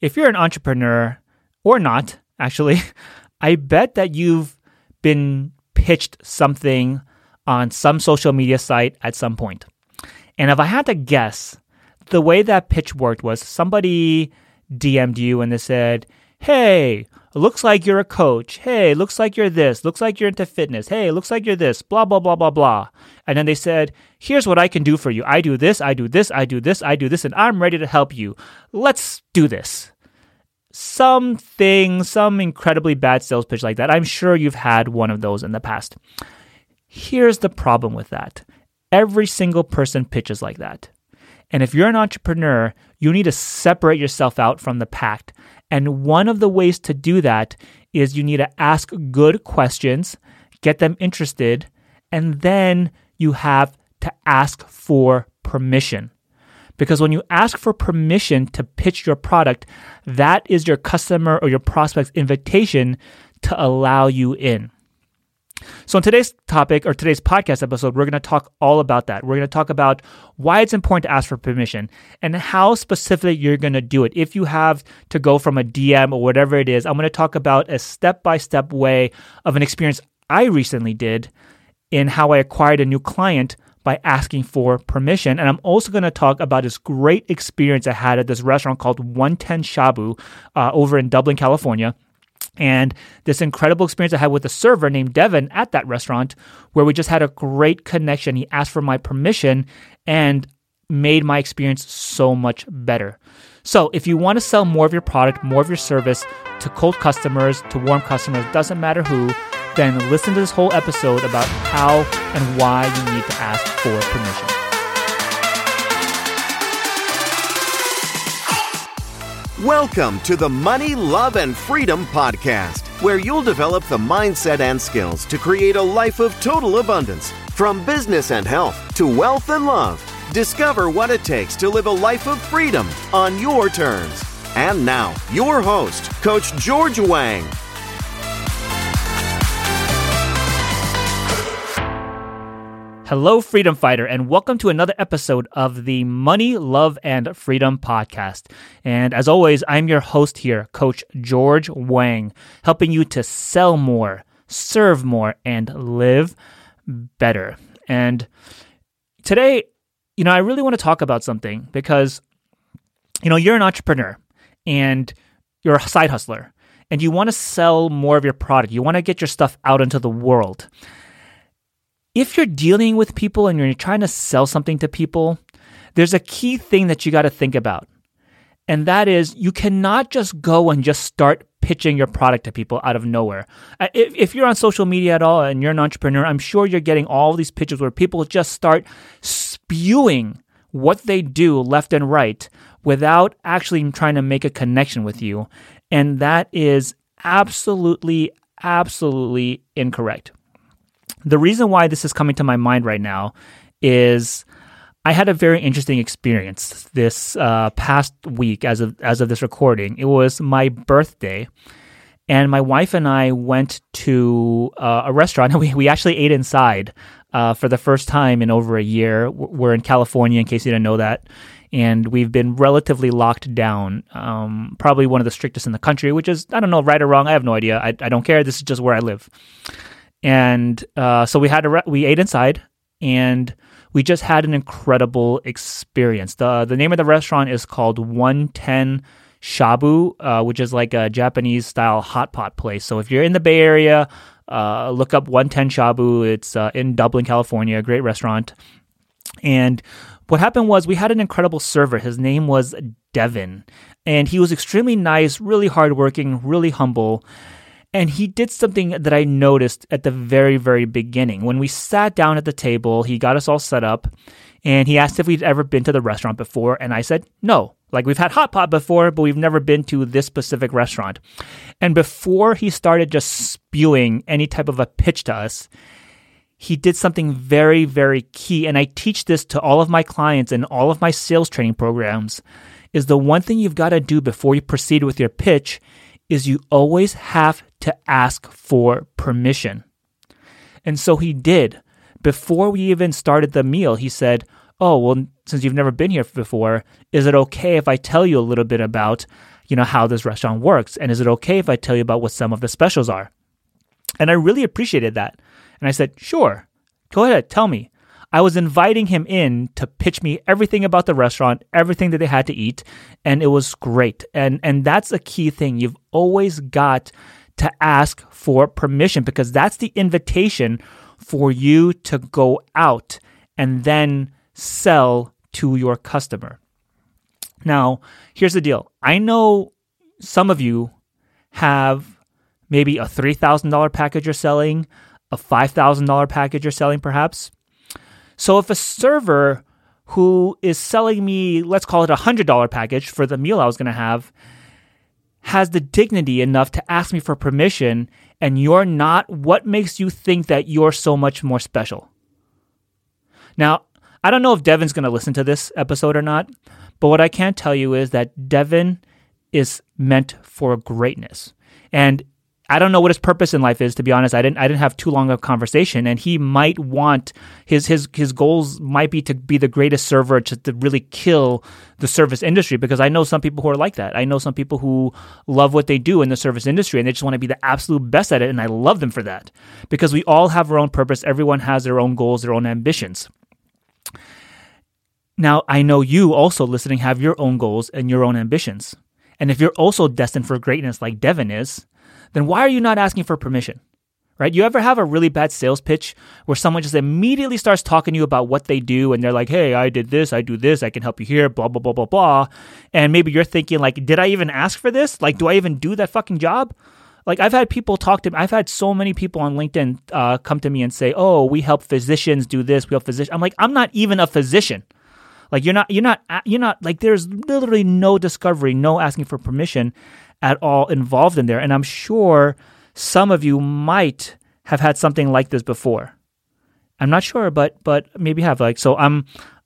if you're an entrepreneur or not, actually, I bet that you've been pitched something on some social media site at some point. And if I had to guess, the way that pitch worked was somebody DM'd you and they said, Hey, looks like you're a coach. Hey, looks like you're this. Looks like you're into fitness. Hey, looks like you're this. Blah, blah, blah, blah, blah. And then they said, Here's what I can do for you. I do this, I do this, I do this, I do this, and I'm ready to help you. Let's do this. Something, some incredibly bad sales pitch like that. I'm sure you've had one of those in the past. Here's the problem with that every single person pitches like that. And if you're an entrepreneur, you need to separate yourself out from the pack. And one of the ways to do that is you need to ask good questions, get them interested, and then you have to ask for permission. Because when you ask for permission to pitch your product, that is your customer or your prospect's invitation to allow you in. So, in today's topic or today's podcast episode, we're going to talk all about that. We're going to talk about why it's important to ask for permission and how specific you're going to do it. If you have to go from a DM or whatever it is, I'm going to talk about a step by step way of an experience I recently did in how I acquired a new client by asking for permission. And I'm also going to talk about this great experience I had at this restaurant called 110 Shabu uh, over in Dublin, California and this incredible experience I had with a server named Devin at that restaurant, where we just had a great connection. He asked for my permission and made my experience so much better. So, if you want to sell more of your product, more of your service to cold customers, to warm customers, doesn't matter who, then listen to this whole episode about how and why you need to ask for permission. Welcome to the Money, Love, and Freedom Podcast, where you'll develop the mindset and skills to create a life of total abundance. From business and health to wealth and love, discover what it takes to live a life of freedom on your terms. And now, your host, Coach George Wang. Hello, Freedom Fighter, and welcome to another episode of the Money, Love, and Freedom podcast. And as always, I'm your host here, Coach George Wang, helping you to sell more, serve more, and live better. And today, you know, I really want to talk about something because, you know, you're an entrepreneur and you're a side hustler and you want to sell more of your product. You want to get your stuff out into the world if you're dealing with people and you're trying to sell something to people, there's a key thing that you got to think about. And that is you cannot just go and just start pitching your product to people out of nowhere. Uh, if, if, you're on social media at all and you're an entrepreneur, I'm sure you're getting all these pitches where people just start spewing what they do left and right without actually trying to make a connection with you. And that is absolutely, absolutely incorrect. The reason why this is coming to my mind right now is I had a very interesting experience this uh, past week as of as of this recording. It was my birthday, and my wife and I went to uh, a restaurant. We we actually ate inside uh, for the first time in over a year. We're in California, in case you didn't know that, and we've been relatively locked down. Um, probably one of the strictest in the country, which is I don't know right or wrong. I have no idea. I I don't care. This is just where I live and uh, so we had a re- we ate inside and we just had an incredible experience. the The name of the restaurant is called One Ten Shabu, uh, which is like a Japanese style hot pot place. So if you're in the Bay Area, uh, look up One Ten Shabu. It's uh, in Dublin, California. Great restaurant. And what happened was we had an incredible server. His name was Devin, and he was extremely nice, really hardworking, really humble. And he did something that I noticed at the very, very beginning. When we sat down at the table, he got us all set up and he asked if we'd ever been to the restaurant before. And I said, no. Like we've had hot pot before, but we've never been to this specific restaurant. And before he started just spewing any type of a pitch to us, he did something very, very key. And I teach this to all of my clients and all of my sales training programs is the one thing you've got to do before you proceed with your pitch is you always have to ask for permission. And so he did. Before we even started the meal, he said, Oh, well, since you've never been here before, is it okay if I tell you a little bit about you know, how this restaurant works. And is it okay if I tell you about what some of the specials are? And I really appreciated that. And I said, sure, go ahead, tell me. I was inviting him in to pitch me everything about the restaurant, everything that they had to eat, and it was great. And and that's a key thing. You've always got to ask for permission because that's the invitation for you to go out and then sell to your customer. Now, here's the deal. I know some of you have maybe a $3,000 package you're selling, a $5,000 package you're selling, perhaps. So if a server who is selling me, let's call it a $100 package for the meal I was going to have, has the dignity enough to ask me for permission and you're not, what makes you think that you're so much more special? Now, I don't know if Devin's going to listen to this episode or not, but what I can tell you is that Devin is meant for greatness. And I don't know what his purpose in life is. To be honest, I didn't. I didn't have too long of a conversation, and he might want his his his goals might be to be the greatest server to, to really kill the service industry. Because I know some people who are like that. I know some people who love what they do in the service industry, and they just want to be the absolute best at it. And I love them for that because we all have our own purpose. Everyone has their own goals, their own ambitions. Now, I know you also listening have your own goals and your own ambitions. And if you're also destined for greatness like Devin is, then why are you not asking for permission? Right? You ever have a really bad sales pitch where someone just immediately starts talking to you about what they do and they're like, hey, I did this, I do this, I can help you here, blah, blah, blah, blah, blah. And maybe you're thinking, like, did I even ask for this? Like, do I even do that fucking job? Like, I've had people talk to me, I've had so many people on LinkedIn uh, come to me and say, oh, we help physicians do this, we help physicians. I'm like, I'm not even a physician. Like you're not you're not you're not like there's literally no discovery, no asking for permission at all involved in there. And I'm sure some of you might have had something like this before. I'm not sure, but but maybe have like so. I'm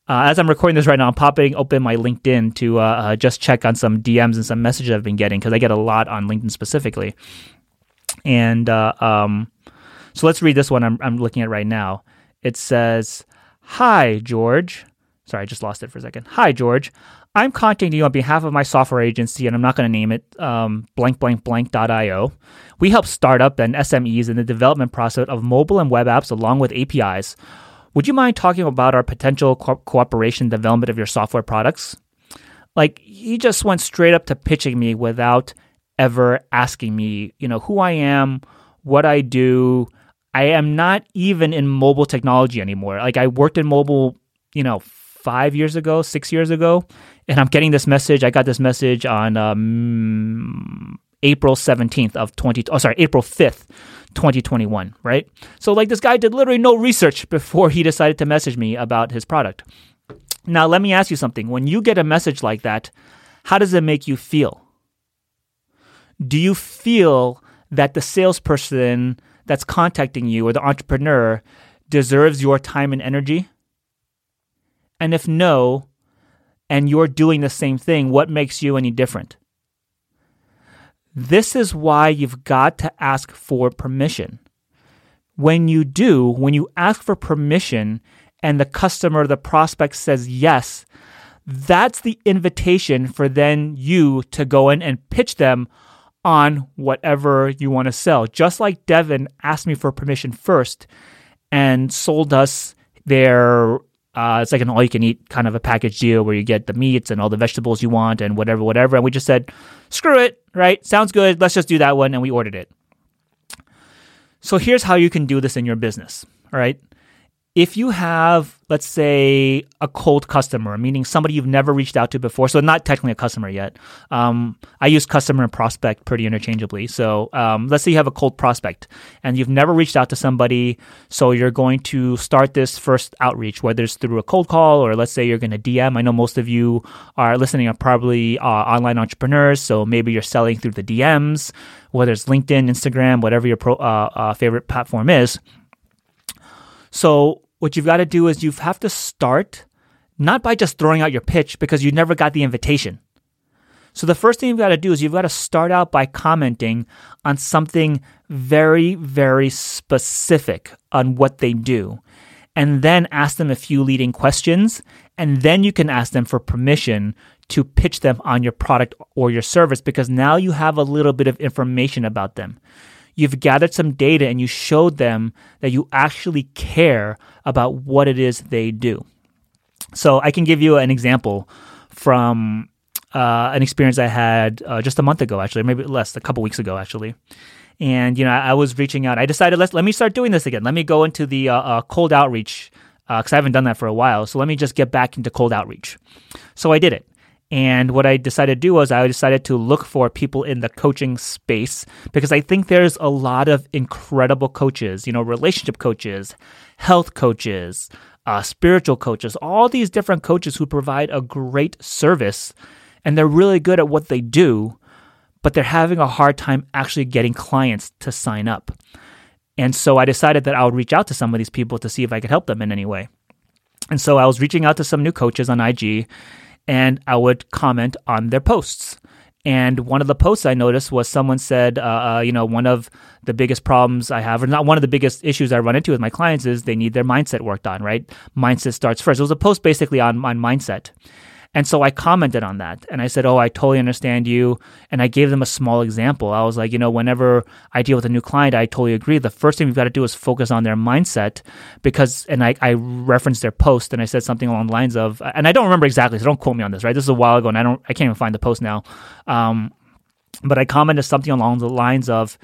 uh, as I'm recording this right now. I'm popping open my LinkedIn to uh, uh, just check on some DMs and some messages I've been getting because I get a lot on LinkedIn specifically. And uh, um, so let's read this one I'm I'm looking at right now. It says, "Hi George." Sorry, I just lost it for a second. Hi George. I'm contacting you on behalf of my software agency, and I'm not going to name it, um, blank, blank, blank.io. We help startup and SMEs in the development process of mobile and web apps along with APIs. Would you mind talking about our potential co- cooperation development of your software products? Like, he just went straight up to pitching me without ever asking me, you know, who I am, what I do. I am not even in mobile technology anymore. Like, I worked in mobile, you know, five years ago, six years ago, and I'm getting this message. I got this message on um, April 17th of 20. Oh, sorry, April 5th, 2021. Right. So like this guy did literally no research before he decided to message me about his product. Now let me ask you something. When you get a message like that, how does it make you feel? Do you feel that the salesperson that's contacting you or the entrepreneur deserves your time and energy? And if no, and you're doing the same thing, what makes you any different? This is why you've got to ask for permission. When you do, when you ask for permission and the customer, the prospect says yes, that's the invitation for then you to go in and pitch them on whatever you want to sell. Just like Devin asked me for permission first and sold us their uh, it's like an all you can eat kind of a package deal where you get the meats and all the vegetables you want and whatever, whatever. And we just said, screw it, right? Sounds good. Let's just do that one. And we ordered it. So here's how you can do this in your business, all right? If you have, let's say, a cold customer, meaning somebody you've never reached out to before, so not technically a customer yet. Um, I use customer and prospect pretty interchangeably. So um, let's say you have a cold prospect and you've never reached out to somebody, so you're going to start this first outreach, whether it's through a cold call or let's say you're going to DM. I know most of you are listening are probably uh, online entrepreneurs, so maybe you're selling through the DMs, whether it's LinkedIn, Instagram, whatever your pro, uh, uh, favorite platform is. So what you've got to do is you have to start not by just throwing out your pitch because you never got the invitation. So the first thing you've got to do is you've got to start out by commenting on something very, very specific on what they do. And then ask them a few leading questions. And then you can ask them for permission to pitch them on your product or your service because now you have a little bit of information about them. You've gathered some data and you showed them that you actually care about what it is they do. So I can give you an example from uh, an experience I had uh, just a month ago, actually, maybe less, a couple weeks ago, actually. And you know, I, was reaching out. I decided let's let me start doing this again. Let me go into the uh, uh cold outreach because uh, I haven't done that for a while. So let me just get back into cold outreach. So I did it. And what I decided to do was I decided to look for people in the coaching space because I think there's a lot of incredible coaches, you know, relationship coaches, health coaches, uh, spiritual coaches, all these different coaches who provide a great service and they're really good at what they do, but they're having a hard time actually getting clients to sign up. And so I decided that I would reach out to some of these people to see if I could help them in any way. And so I was reaching out to some new coaches on IG and I would comment on their posts. And one of the posts I noticed was someone said, uh, uh, you know, one of the biggest problems I have, or not one of the biggest issues I run into with my clients is they need their mindset worked on, right? Mindset starts first. It was a post basically on, on mindset. And so I commented on that and I said, Oh, I totally understand you. And I gave them a small example. I was like, you know, whenever I deal with a new client, I totally agree. The first thing we've got to do is focus on their mindset because, and I, I referenced their post and I said something along the lines of, and I don't remember exactly, so don't quote me on this, right? This is a while ago and I don't, I can't even find the post now. Um, but I commented something along the lines of,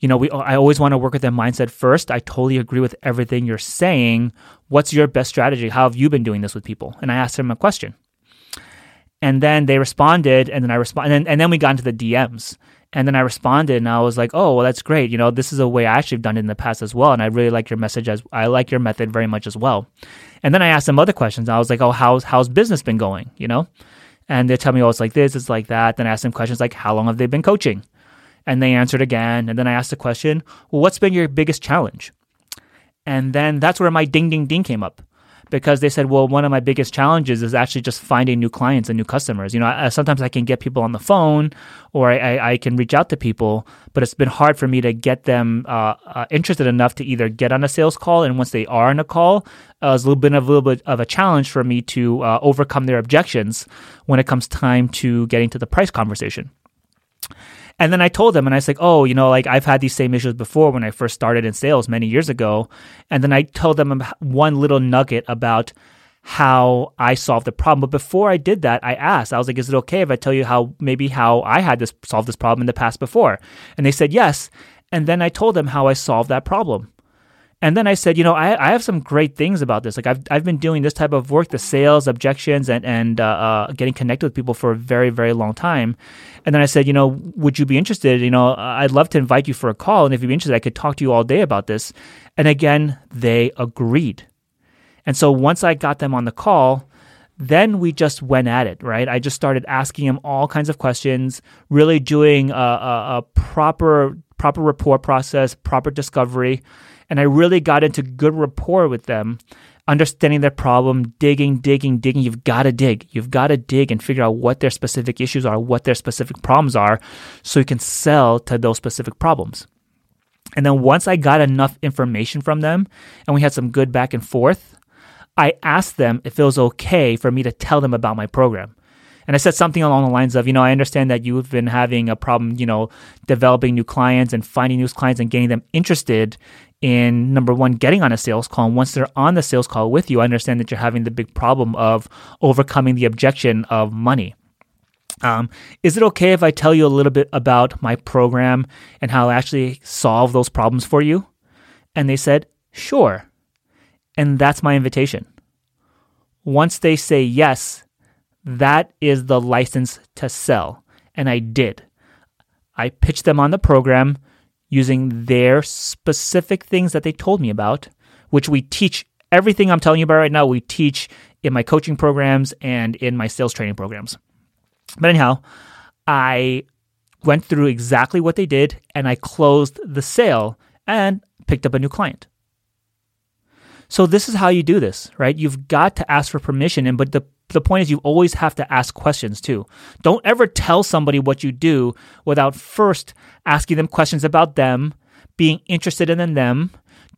you know, we I always want to work with their mindset first. I totally agree with everything you're saying. What's your best strategy? How have you been doing this with people? And I asked him a question. And then they responded, and then I responded, and, and then we got into the DMs. And then I responded, and I was like, "Oh, well, that's great. You know, this is a way I actually have done it in the past as well, and I really like your message as I like your method very much as well." And then I asked them other questions. I was like, "Oh, how's how's business been going?" You know, and they tell me, "Oh, it's like this, it's like that." Then I asked them questions like, "How long have they been coaching?" And they answered again. And then I asked the question, "Well, what's been your biggest challenge?" And then that's where my ding ding ding came up because they said, well, one of my biggest challenges is actually just finding new clients and new customers. You know, I, sometimes I can get people on the phone or I, I, can reach out to people, but it's been hard for me to get them uh, uh, interested enough to either get on a sales call. And once they are on a call, uh, it's a little bit of a little bit of a challenge for me to uh, overcome their objections when it comes time to getting to the price conversation. And then I told them, and I was like, oh, you know, like I've had these same issues before when I first started in sales many years ago. And then I told them one little nugget about how I solved the problem. But before I did that, I asked, I was like, is it okay if I tell you how maybe how I had this solved this problem in the past before? And they said yes. And then I told them how I solved that problem. And then I said, you know, I, I have some great things about this. Like I've, I've been doing this type of work, the sales, objections, and, and uh, uh, getting connected with people for a very, very long time. And then I said, you know, would you be interested? You know, I'd love to invite you for a call. And if you'd be interested, I could talk to you all day about this. And again, they agreed. And so once I got them on the call, then we just went at it, right? I just started asking them all kinds of questions, really doing a, a, a proper proper rapport process, proper discovery and I really got into good rapport with them, understanding their problem, digging, digging, digging. You've got to dig. You've got to dig and figure out what their specific issues are, what their specific problems are, so you can sell to those specific problems. And then once I got enough information from them and we had some good back and forth, I asked them if it was okay for me to tell them about my program. And I said something along the lines of, you know, I understand that you've been having a problem, you know, developing new clients and finding new clients and getting them interested in number one, getting on a sales call. And once they're on the sales call with you, I understand that you're having the big problem of overcoming the objection of money. Um, is it okay if I tell you a little bit about my program and how I actually solve those problems for you? And they said, sure. And that's my invitation. Once they say yes, that is the license to sell. And I did. I pitched them on the program using their specific things that they told me about, which we teach everything I'm telling you about right now, we teach in my coaching programs and in my sales training programs. But anyhow, I went through exactly what they did and I closed the sale and picked up a new client. So this is how you do this, right? You've got to ask for permission and but the the point is you always have to ask questions too. Don't ever tell somebody what you do without first asking them questions about them, being interested in them,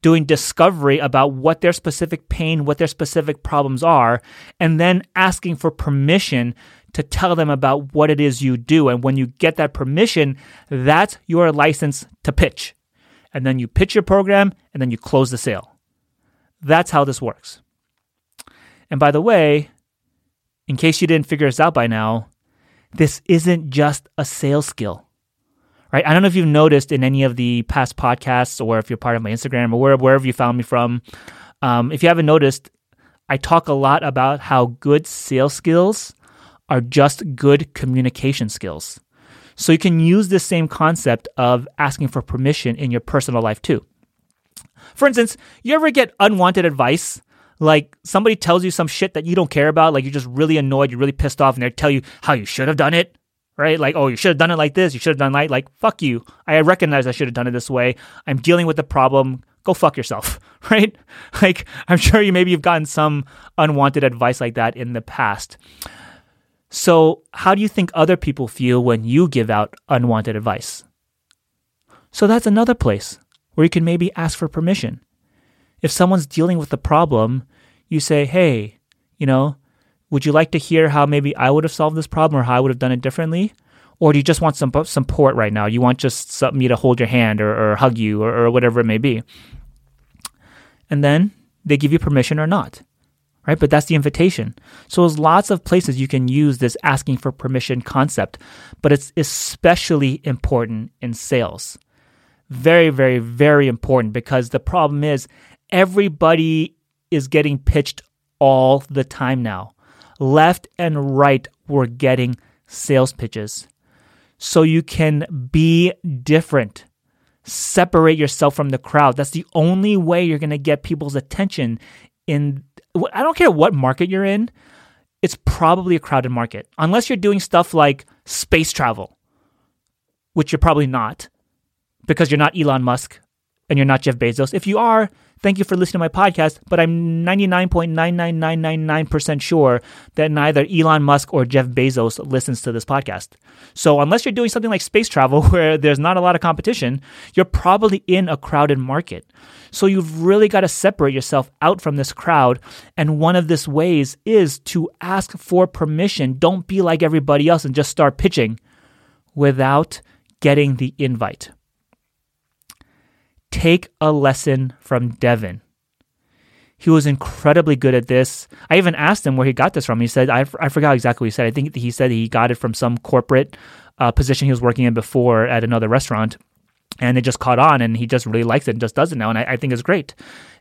doing discovery about what their specific pain, what their specific problems are, and then asking for permission to tell them about what it is you do. And when you get that permission, that's your license to pitch. And then you pitch your program and then you close the sale. That's how this works. And by the way, in case you didn't figure this out by now, this isn't just a sales skill. Right? I don't know if you've noticed in any of the past podcasts or if you're part of my Instagram or wherever you found me from. Um, if you haven't noticed, I talk a lot about how good sales skills are just good communication skills. So you can use this same concept of asking for permission in your personal life too. For instance, you ever get unwanted advice? Like somebody tells you some shit that you don't care about, like you're just really annoyed, you're really pissed off, and they tell you how you should have done it, right? Like, oh, you should have done it like this, you should have done like, like, fuck you. I recognize I should have done it this way. I'm dealing with the problem. Go fuck yourself, right? Like, I'm sure you maybe you've gotten some unwanted advice like that in the past. So, how do you think other people feel when you give out unwanted advice? So, that's another place where you can maybe ask for permission. If someone's dealing with a problem, you say, hey, you know, would you like to hear how maybe I would have solved this problem or how I would have done it differently? Or do you just want some support right now? You want just some, me to hold your hand or, or hug you or, or whatever it may be. And then they give you permission or not right? But that's the invitation. So there's lots of places you can use this asking for permission concept, but it's especially important in sales. Very, very, very important because the problem is everybody is getting pitched all the time now. Left and right, we're getting sales pitches. So you can be different. Separate yourself from the crowd. That's the only way you're going to get people's attention in I don't care what market you're in, it's probably a crowded market. Unless you're doing stuff like space travel, which you're probably not because you're not Elon Musk and you're not Jeff Bezos. If you are, thank you for listening to my podcast, but I'm 99.99999% sure that neither Elon Musk or Jeff Bezos listens to this podcast. So unless you're doing something like space travel where there's not a lot of competition, you're probably in a crowded market. So you've really got to separate yourself out from this crowd. And one of these ways is to ask for permission. Don't be like everybody else and just start pitching without getting the invite. Take a lesson from Devin. He was incredibly good at this. I even asked him where he got this from. He said, I, I forgot exactly what he said. I think he said he got it from some corporate uh, position he was working in before at another restaurant and it just caught on and he just really likes it and just does it now and I, I, think it's great.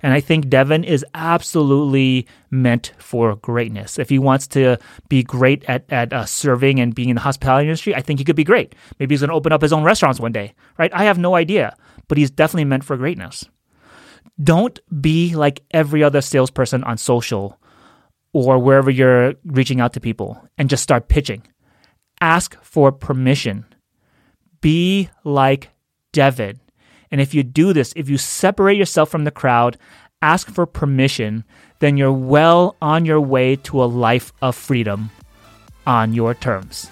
And i think devin is absolutely meant for greatness. If he wants to be great at, at uh, serving and being in the hospitality industry i think he could be great. Maybe he's going to open up his own restaurants one day right? I have no idea but he's definitely meant for greatness. Don't be like every other salesperson on social or wherever you're reaching out to people and just start pitching. Ask for permission. Be like Devin. And if you do this, if you separate yourself from the crowd, ask for permission, then you're well on your way to a life of freedom on your terms.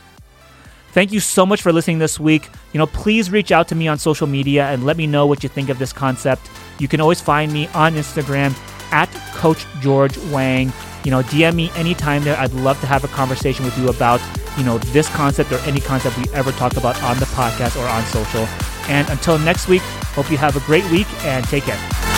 Thank you so much for listening this week. You know, please reach out to me on social media and let me know what you think of this concept. You can always find me on Instagram at Coach George Wang. You know, DM me anytime there. I'd love to have a conversation with you about, you know, this concept or any concept we ever talk about on the podcast or on social. And until next week, hope you have a great week and take care.